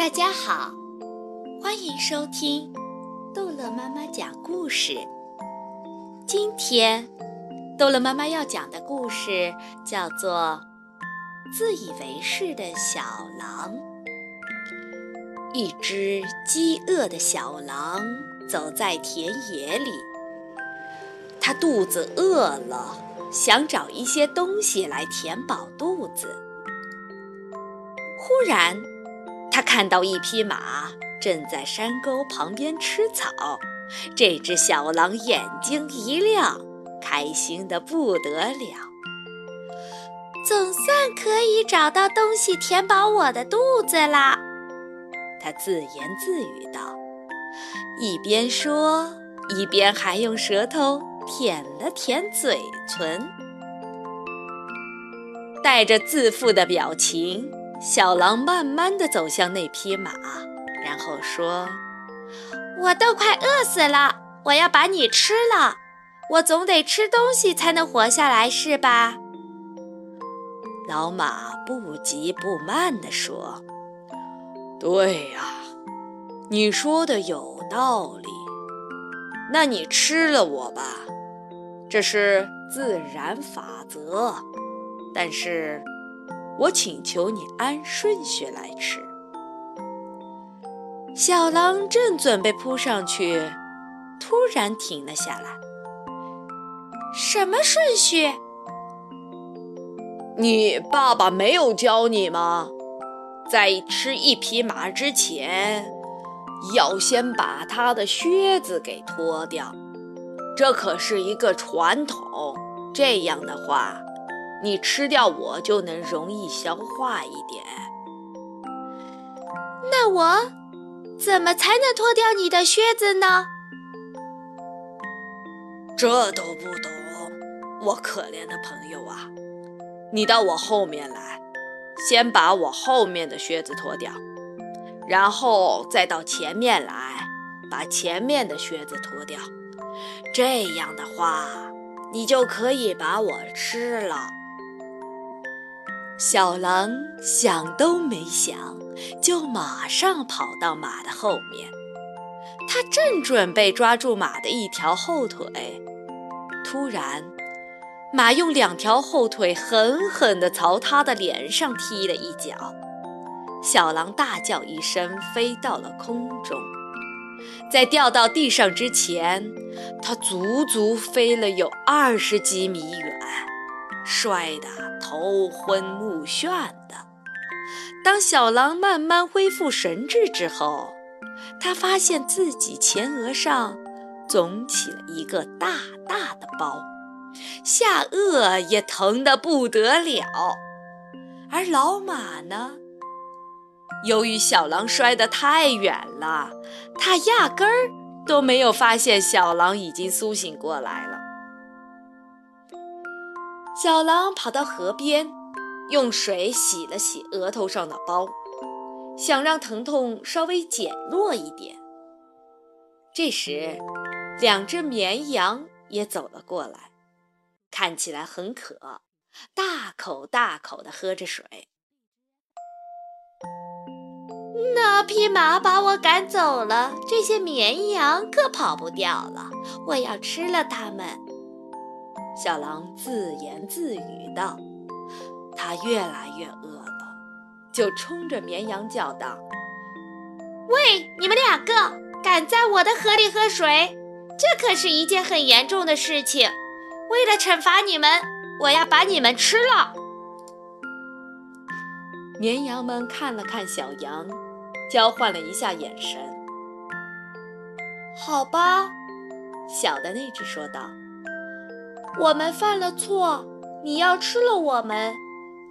大家好，欢迎收听逗乐妈妈讲故事。今天，逗乐妈妈要讲的故事叫做《自以为是的小狼》。一只饥饿的小狼走在田野里，它肚子饿了，想找一些东西来填饱肚子。忽然，看到一匹马正在山沟旁边吃草，这只小狼眼睛一亮，开心的不得了。总算可以找到东西填饱我的肚子啦！他自言自语道，一边说，一边还用舌头舔了舔嘴唇，带着自负的表情。小狼慢慢地走向那匹马，然后说：“我都快饿死了，我要把你吃了。我总得吃东西才能活下来，是吧？”老马不急不慢地说：“对呀，你说的有道理。那你吃了我吧，这是自然法则。但是……”我请求你按顺序来吃。小狼正准备扑上去，突然停了下来。什么顺序？你爸爸没有教你吗？在吃一匹马之前，要先把它的靴子给脱掉，这可是一个传统。这样的话。你吃掉我就能容易消化一点。那我怎么才能脱掉你的靴子呢？这都不懂，我可怜的朋友啊！你到我后面来，先把我后面的靴子脱掉，然后再到前面来，把前面的靴子脱掉。这样的话，你就可以把我吃了。小狼想都没想，就马上跑到马的后面。他正准备抓住马的一条后腿，突然，马用两条后腿狠狠地朝他的脸上踢了一脚。小狼大叫一声，飞到了空中。在掉到地上之前，它足足飞了有二十几米远。摔得头昏目眩的。当小狼慢慢恢复神智之后，他发现自己前额上肿起了一个大大的包，下颚也疼得不得了。而老马呢，由于小狼摔得太远了，他压根儿都没有发现小狼已经苏醒过来了。小狼跑到河边，用水洗了洗额头上的包，想让疼痛稍微减弱一点。这时，两只绵羊也走了过来，看起来很渴，大口大口地喝着水。那匹马把我赶走了，这些绵羊可跑不掉了，我要吃了它们。小狼自言自语道：“他越来越饿了，就冲着绵羊叫道：‘喂，你们两个，敢在我的河里喝水？这可是一件很严重的事情。为了惩罚你们，我要把你们吃了。’绵羊们看了看小羊，交换了一下眼神。好吧，小的那只说道。”我们犯了错，你要吃了我们，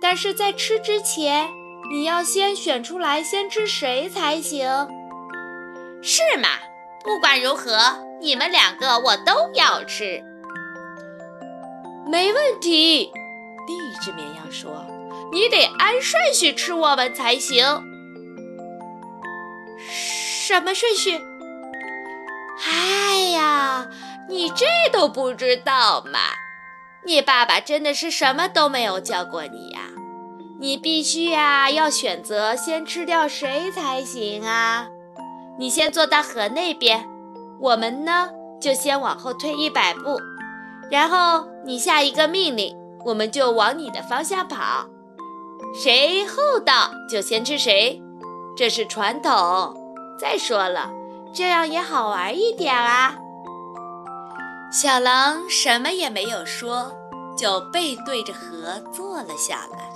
但是在吃之前，你要先选出来先吃谁才行，是吗？不管如何，你们两个我都要吃。没问题，另一只绵羊说：“你得按顺序吃我们才行。”什么顺序？哎呀！你这都不知道吗？你爸爸真的是什么都没有教过你呀？你必须呀，要选择先吃掉谁才行啊！你先坐到河那边，我们呢就先往后退一百步，然后你下一个命令，我们就往你的方向跑。谁后到就先吃谁，这是传统。再说了，这样也好玩一点啊。小狼什么也没有说，就背对着河坐了下来。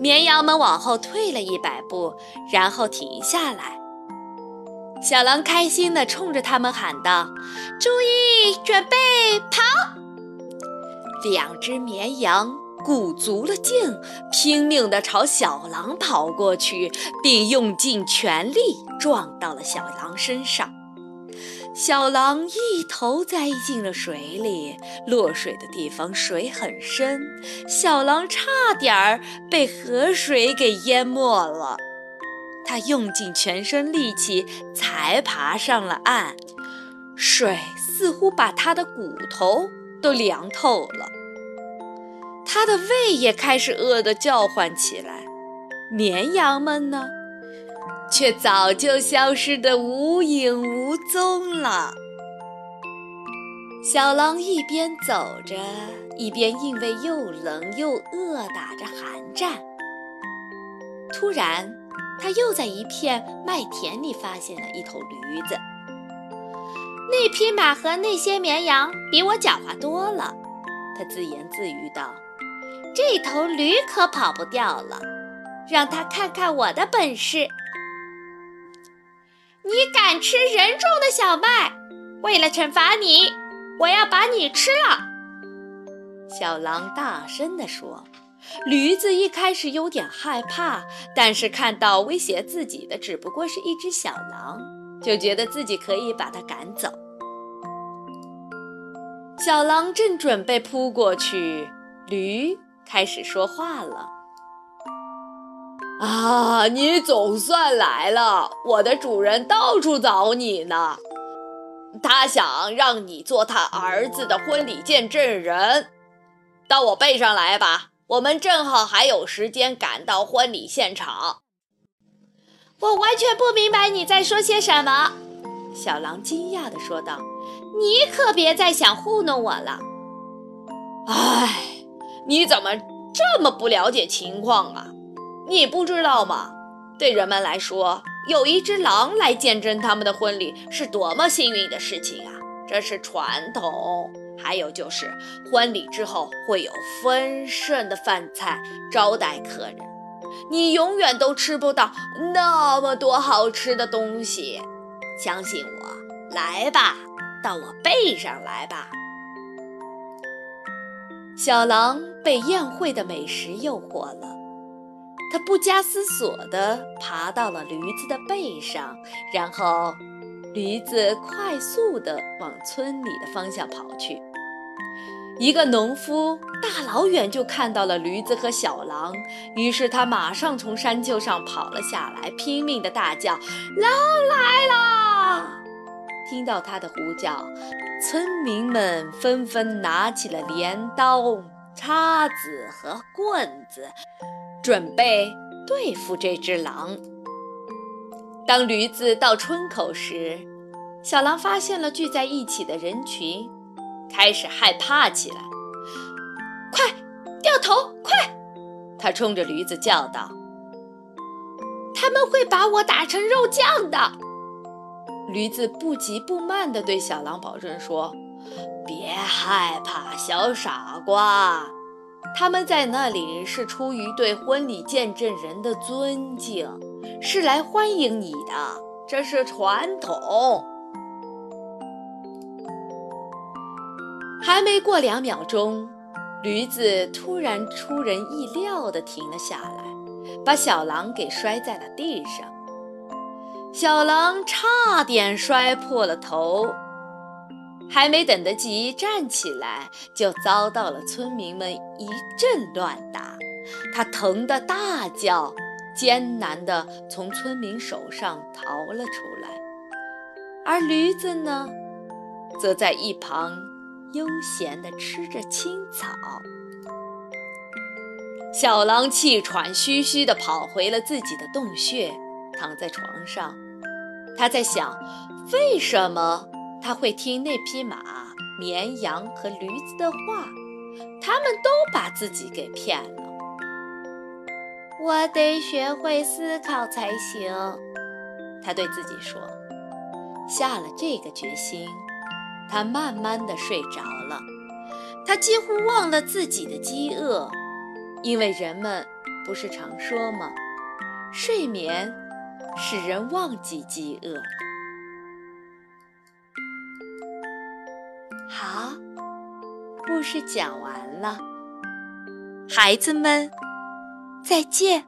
绵羊们往后退了一百步，然后停下来。小狼开心地冲着他们喊道：“注意，准备，跑！”两只绵羊鼓足了劲，拼命地朝小狼跑过去，并用尽全力撞到了小狼身上。小狼一头栽进了水里，落水的地方水很深，小狼差点儿被河水给淹没了。他用尽全身力气才爬上了岸，水似乎把他的骨头都凉透了。他的胃也开始饿得叫唤起来。绵羊们呢？却早就消失得无影无踪了。小狼一边走着，一边因为又冷又饿打着寒战。突然，他又在一片麦田里发现了一头驴子。那匹马和那些绵羊比我狡猾多了，他自言自语道：“这头驴可跑不掉了，让他看看我的本事。”你敢吃人种的小麦？为了惩罚你，我要把你吃了！小狼大声地说。驴子一开始有点害怕，但是看到威胁自己的只不过是一只小狼，就觉得自己可以把它赶走。小狼正准备扑过去，驴开始说话了。啊！你总算来了，我的主人到处找你呢。他想让你做他儿子的婚礼见证人。到我背上来吧，我们正好还有时间赶到婚礼现场。我完全不明白你在说些什么。小狼惊讶地说道：“你可别再想糊弄我了。”哎，你怎么这么不了解情况啊？你不知道吗？对人们来说，有一只狼来见证他们的婚礼是多么幸运的事情啊！这是传统。还有就是，婚礼之后会有丰盛的饭菜招待客人，你永远都吃不到那么多好吃的东西。相信我，来吧，到我背上来吧。小狼被宴会的美食诱惑了。他不加思索地爬到了驴子的背上，然后，驴子快速地往村里的方向跑去。一个农夫大老远就看到了驴子和小狼，于是他马上从山丘上跑了下来，拼命地大叫：“狼来了！”听到他的呼叫，村民们纷纷拿起了镰刀、叉子和棍子。准备对付这只狼。当驴子到村口时，小狼发现了聚在一起的人群，开始害怕起来。快掉头！快！他冲着驴子叫道：“他们会把我打成肉酱的。”驴子不急不慢地对小狼保证说：“别害怕，小傻瓜。”他们在那里是出于对婚礼见证人的尊敬，是来欢迎你的，这是传统。还没过两秒钟，驴子突然出人意料地停了下来，把小狼给摔在了地上。小狼差点摔破了头。还没等得及站起来，就遭到了村民们一阵乱打。他疼得大叫，艰难地从村民手上逃了出来。而驴子呢，则在一旁悠闲地吃着青草。小狼气喘吁吁地跑回了自己的洞穴，躺在床上。他在想，为什么他会听那匹马、绵羊和驴子的话？他们都把自己给骗了。我得学会思考才行，他对自己说。下了这个决心，他慢慢地睡着了。他几乎忘了自己的饥饿，因为人们不是常说吗？睡眠使人忘记饥饿。故事讲完了，孩子们，再见。